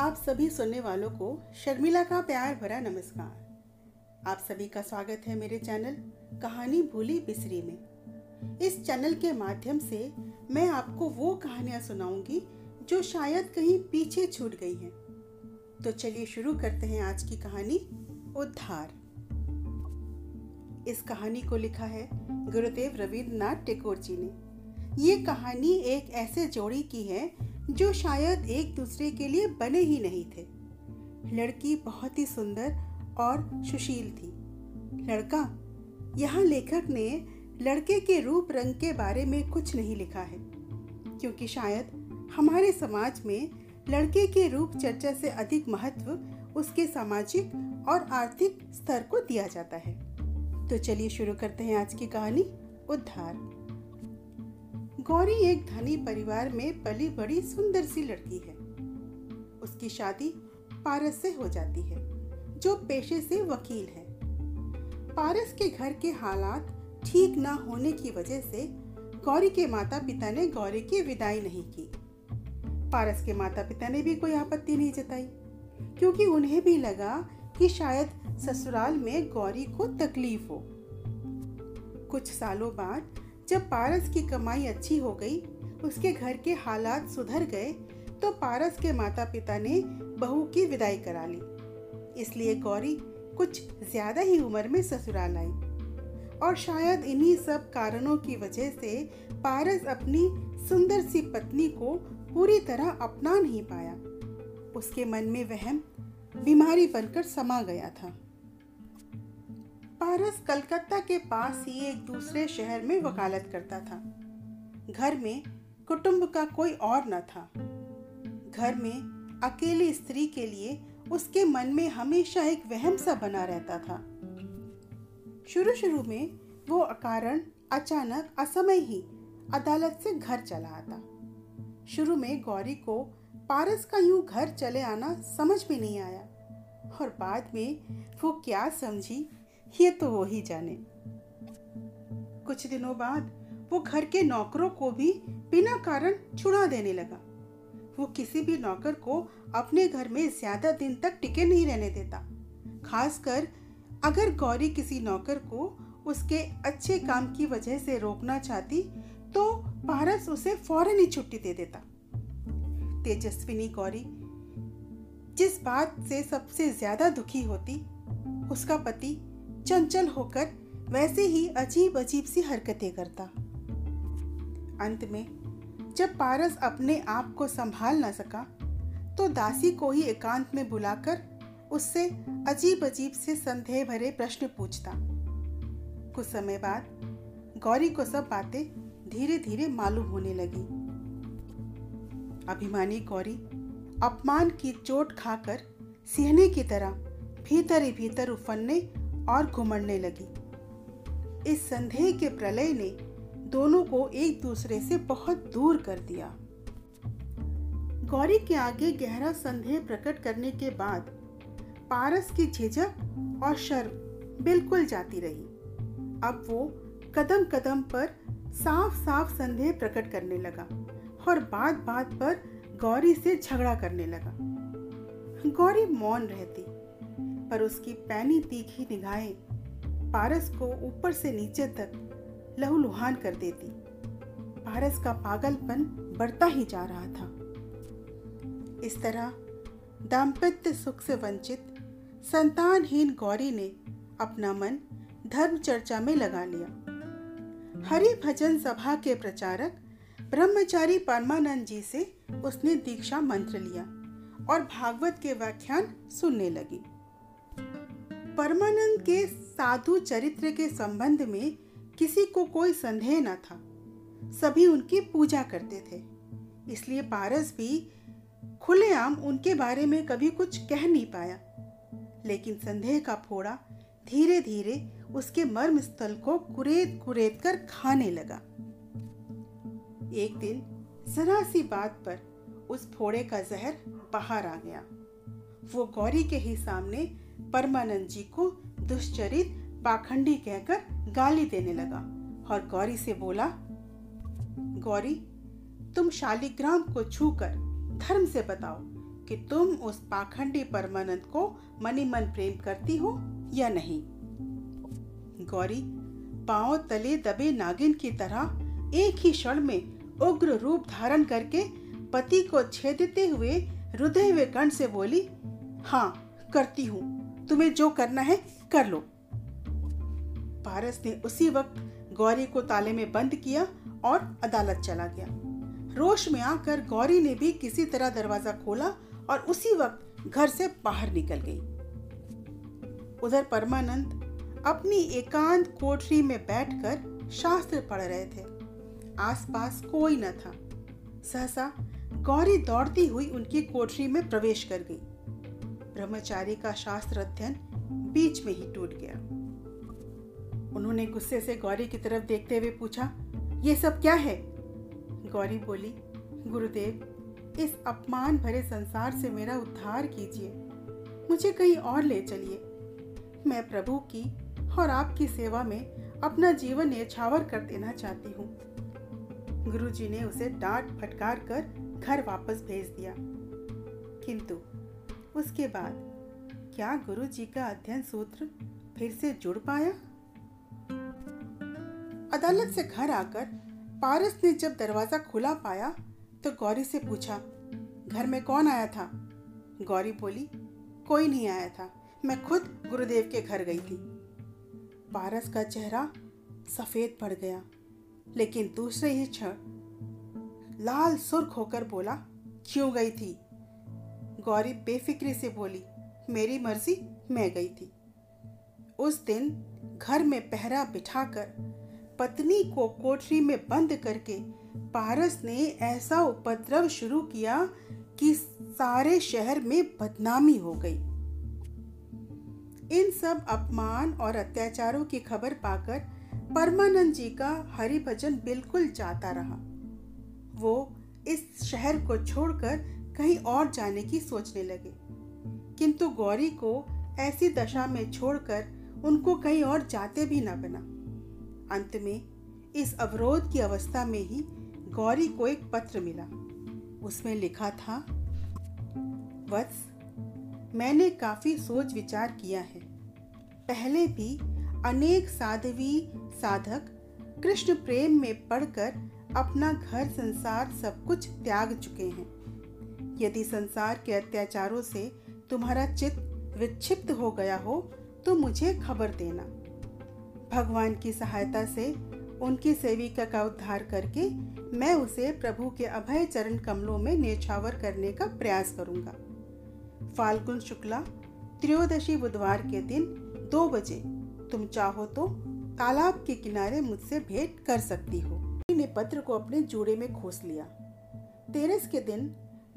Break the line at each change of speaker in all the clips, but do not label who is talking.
आप सभी सुनने वालों को शर्मिला का प्यार भरा नमस्कार। आप सभी का स्वागत है मेरे चैनल कहानी भूली बिसरी में। इस चैनल के माध्यम से मैं आपको वो कहानियाँ सुनाऊँगी जो शायद कहीं पीछे छूट गई हैं। तो चलिए शुरू करते हैं आज की कहानी, उद्धार। इस कहानी को लिखा है गुरुदेव रविन्द्रनाथ टेगोर जी ने। ये कहानी एक ऐसे जोड़ी की है जो शायद एक दूसरे के लिए बने ही नहीं थे। लड़की बहुत ही सुंदर और सुशील थी। लड़का, यहाँ लेखक ने लड़के के रूप रंग के बारे में कुछ नहीं लिखा है, क्योंकि शायद हमारे समाज में लड़के के रूप चर्चा से अधिक महत्व उसके सामाजिक और आर्थिक स्तर को दिया जाता है। तो चलिए शुरू करते हैं आज की कहानी, उद्धार। गौरी एक धनी परिवार में पली बड़ी सुंदर सी लड़की है। उसकी शादी पारस से हो जाती है, जो पेशे से वकील है। पारस के घर के हालात ठीक ना होने की वजह से गौरी के माता पिता ने गौरी की विदाई नहीं की। पारस के माता पिता ने भी कोई आपत्ति नहीं जताई, क्योंकि उन्हें भी लगा कि शायद ससुराल में गौरी को तकलीफ़ हो। कुछ सालों बाद जब पारस की कमाई अच्छी हो गई, उसके घर के हालात सुधर गए तो पारस के माता पिता ने बहू की विदाई करा ली। इसलिए गौरी कुछ ज़्यादा ही उम्र में ससुराल आई और शायद इन्हीं सब कारणों की वजह से पारस अपनी सुंदर सी पत्नी को पूरी तरह अपना नहीं पाया। उसके मन में वहम, बीमारी बनकर समा गया था। पारस कलकत्ता के पास ही एक दूसरे शहर में वकालत करता था। घर में कुटुंब का कोई और न था। घर में अकेली स्त्री के लिए उसके मन में हमेशा एक वहम सा बना रहता था। शुरू शुरू में वो अकारण अचानक असमय ही अदालत से घर चला आता। शुरू में गौरी को पारस का यूँ घर चले आना समझ में नहीं आया और बाद में वो क्या समझी ये तो वो ही जाने। कुछ दिनों बाद वो घर के नौकरों को भी बिना कारण छुड़ा देने लगा। वो किसी भी नौकर को अपने घर में ज़्यादा दिन तक टिके नहीं रहने देता। खासकर अगर गौरी किसी नौकर को उसके अच्छे काम की वजह से रोकना चाहती तो पारस उसे फ़ौरन ही छुट्टी दे देता। तेजस्विनी गौरी जिस बात से सबसे ज़्यादा दुखी होती, उसका पति चंचल होकर वैसे ही अजीब अजीब सी हरकतें करता। अंत में, जब पारस अपने आप को संभाल न सका तो दासी को ही एकांत में बुलाकर उससे अजीब अजीब से संदेह भरे प्रश्न पूछता। कुछ समय बाद गौरी को सब बातें धीरे धीरे मालूम होने लगी। अभिमानी गौरी अपमान की चोट खाकर सिहने की तरह भीतर ही भीतर उफनने और घुमड़ने लगी। इस संदेह के प्रलय ने दोनों को एक दूसरे से बहुत दूर कर दिया। गौरी के आगे गहरा संदेह प्रकट करने के बाद पारस की झिझक और शर्म बिल्कुल जाती रही। अब वो कदम कदम पर साफ़ साफ़ संदेह प्रकट करने लगा और बात बात पर गौरी से झगड़ा करने लगा। गौरी मौन रहती। पर उसकी पैनी तीखी निगाहें पारस को ऊपर से नीचे तक लहूलुहान कर देती। पारस का पागलपन बढ़ता ही जा रहा था। इस तरह दाम्पत्य सुख से वंचित, संतानहीन गौरी ने अपना मन धर्म चर्चा में लगा लिया। हरि भजन सभा के प्रचारक ब्रह्मचारी परमानंद जी से उसने दीक्षा मंत्र लिया और भागवत के व्याख्यान सुनने लगी। परमानंद के साधु चरित्र के संबंध में किसी को कोई संदेह न था। सभी उनकी पूजा करते थे। इसलिए पारस भी खुलेआम उनके बारे में कभी कुछ कह नहीं पाया। लेकिन संदेह का फोड़ा धीरे धीरे उसके मर्म स्थल को कुरेद कुरेद कर खाने लगा। एक दिन जरा सी बात पर उस फोड़े का जहर बाहर आ गया। वो गौरी के ही सामने परमानंद जी को दुष्चरित पाखंडी कहकर गाली देने लगा और गौरी से बोला, गौरी, तुम शालिग्राम को छूकर धर्म से बताओ कि तुम उस पाखंडी परमानंद को मनी मन प्रेम करती हो या नहीं? गौरी, पाँव तले दबे नागिन की तरह एक ही क्षण में उग्र रूप धारण करके पति को छेदते हुए हृदय वे कंठ से बोली हाँ करती हूँ। तुम्हें जो करना है, कर लो। पारस ने उसी वक्त गौरी को ताले में बंद किया और अदालत चला गया। रोश में आकर गौरी ने भी किसी तरह दरवाज़ा खोला और उसी वक्त घर से बाहर निकल गई। उधर परमानंद अपनी एकांत कोठरी में बैठकर शास्त्र पढ़ रहे थे। आसपास कोई न था। सहसा गौरी दौड़ती हुई उनकी कोठरी में प्रवेश कर गई। ब्रह्मचारी का शास्त्र अध्ययन बीच में ही टूट गया। उन्होंने गुस्से से गौरी की तरफ़ देखते हुए पूछा, ये सब क्या है? गौरी बोली, गुरुदेव, इस अपमान भरे संसार से मेरा उद्धार कीजिए। मुझे कहीं और ले चलिए। मैं प्रभु की और आपकी सेवा में अपना जीवन न्यछावर कर देना चाहती हूँ। गुरु जी ने उसे डांट फटकार कर घर वापस भेज दिया। किंतु उसके बाद क्या गुरु जी का अध्ययन सूत्र फिर से जुड़ पाया? अदालत से घर आकर पारस ने जब दरवाज़ा खुला पाया तो गौरी से पूछा, घर में कौन आया था? गौरी बोली, कोई नहीं आया था। मैं खुद गुरुदेव के घर गई थी। पारस का चेहरा सफ़ेद पड़ गया, लेकिन दूसरे ही क्षण लाल सुर्ख होकर बोला, क्यों गई थी? गौरी बेफिक्री से बोली, मेरी मर्ज़ी, मैं गई थी। उस दिन घर में पहरा बिठाकर पत्नी को कोठरी में बंद करके पारस ने ऐसा उपद्रव शुरू किया कि सारे शहर में बदनामी हो गई। इन सब अपमान और अत्याचारों की खबर पाकर परमानंद जी का हरिभजन बिल्कुल जाता रहा। वो इस शहर को छोड़कर कहीं और जाने की सोचने लगे। किंतु गौरी को ऐसी दशा में छोड़कर उनको कहीं और जाते भी न बना। अंत में इस अवरोध की अवस्था में ही गौरी को एक पत्र मिला। उसमें लिखा था, वत्स, मैंने काफ़ी सोच विचार किया है। पहले भी अनेक साधवी साधक कृष्ण प्रेम में पढ़कर अपना घर संसार सब कुछ त्याग चुके हैं। यदि संसार के अत्याचारों से तुम्हारा चित्त विक्षिप्त हो गया हो तो मुझे खबर देना। भगवान की सहायता से उनकी सेविका का उद्धार करके मैं उसे प्रभु के अभय चरण कमलों में नेछावर करने का प्रयास करूँगा। फाल्गुन शुक्ला, त्रयोदशी बुधवार के दिन दो बजे, तुम चाहो तो तालाब के किनारे मुझसे भेंट कर सकती हो। ने पत्र को अपने जूड़े में खोस लिया। तेरस के दिन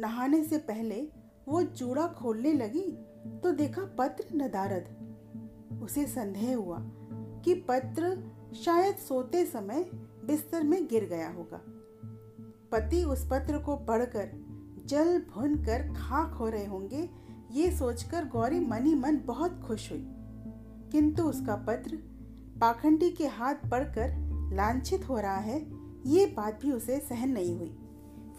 नहाने से पहले वो जूड़ा खोलने लगी तो देखा पत्र नदारद। उसे संदेह हुआ कि पत्र शायद सोते समय बिस्तर में गिर गया होगा। पति उस पत्र को पढ़कर जल भुन कर खाक हो रहे होंगे, ये सोचकर गौरी मनी मन बहुत खुश हुई। किंतु उसका पत्र पाखंडी के हाथ पढ़कर लांछित हो रहा है, ये बात भी उसे सहन नहीं हुई।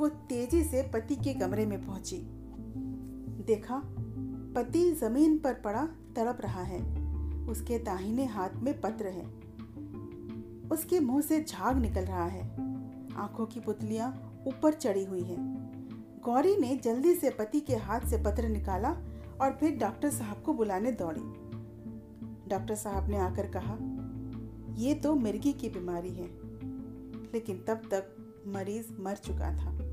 वो तेज़ी से पति के कमरे में पहुँची। देखा, पति ज़मीन पर पड़ा, तड़प रहा है। उसके दाहिने हाथ में पत्र है। उसके मुँह से झाग निकल रहा है। आँखों की पुतलियाँ ऊपर चढ़ी हुई है। गौरी ने जल्दी से पति के हाथ से पत्र निकाला और फिर डॉक्टर साहब को बुलाने दौड़ी। डॉक्टर साहब ने आकर कहा, ये तो मिर्गी की बीमारी है। लेकिन तब तक मरीज़ मर चुका था।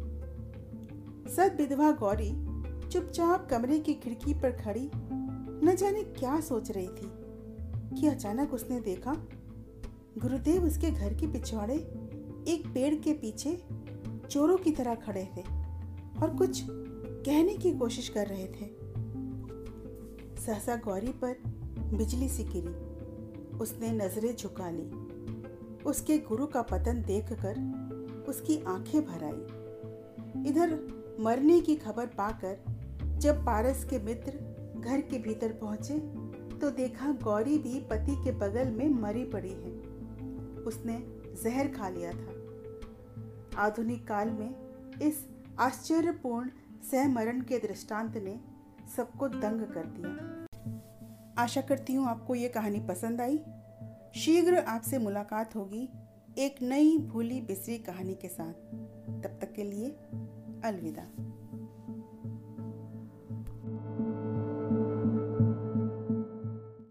सद विधवा गौरी चुपचाप कमरे की खिड़की पर खड़ी, न जाने क्या सोच रही थी। कि अचानक उसने देखा, गुरुदेव उसके घर के पिछवाड़े एक पेड़ के पीछे चोरों की तरह खड़े थे और कुछ कहने की कोशिश कर रहे थे। सहसा गौरी पर बिजली सी गिरी, उसने नज़रें झुका ली। उसके गुरु का पतन देखकर उसकी आँखें भर आई। इधर मरने की खबर पाकर जब पारस के मित्र घर के भीतर पहुँचे तो देखा गौरी भी पति के बगल में मरी पड़ी है। उसने जहर खा लिया था। आधुनिक काल में इस आश्चर्यपूर्ण सहमरण के दृष्टांत ने सबको दंग कर दिया। आशा करती हूँ आपको ये कहानी पसंद आई। शीघ्र आपसे मुलाकात होगी एक नई भूली बिसरी कहानी के साथ। तब तक के लिए Álvida.